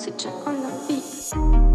oxygen on the beat.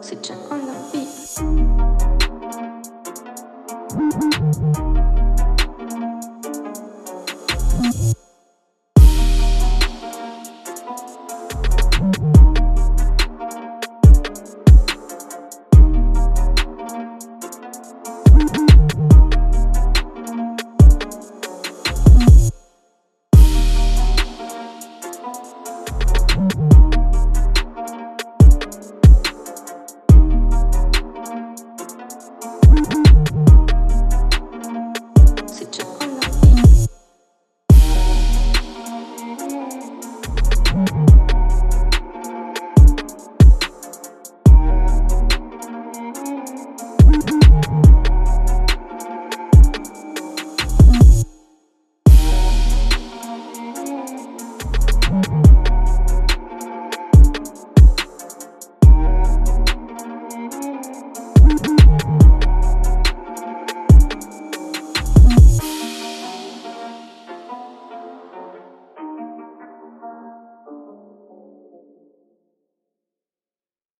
c'est on the beat.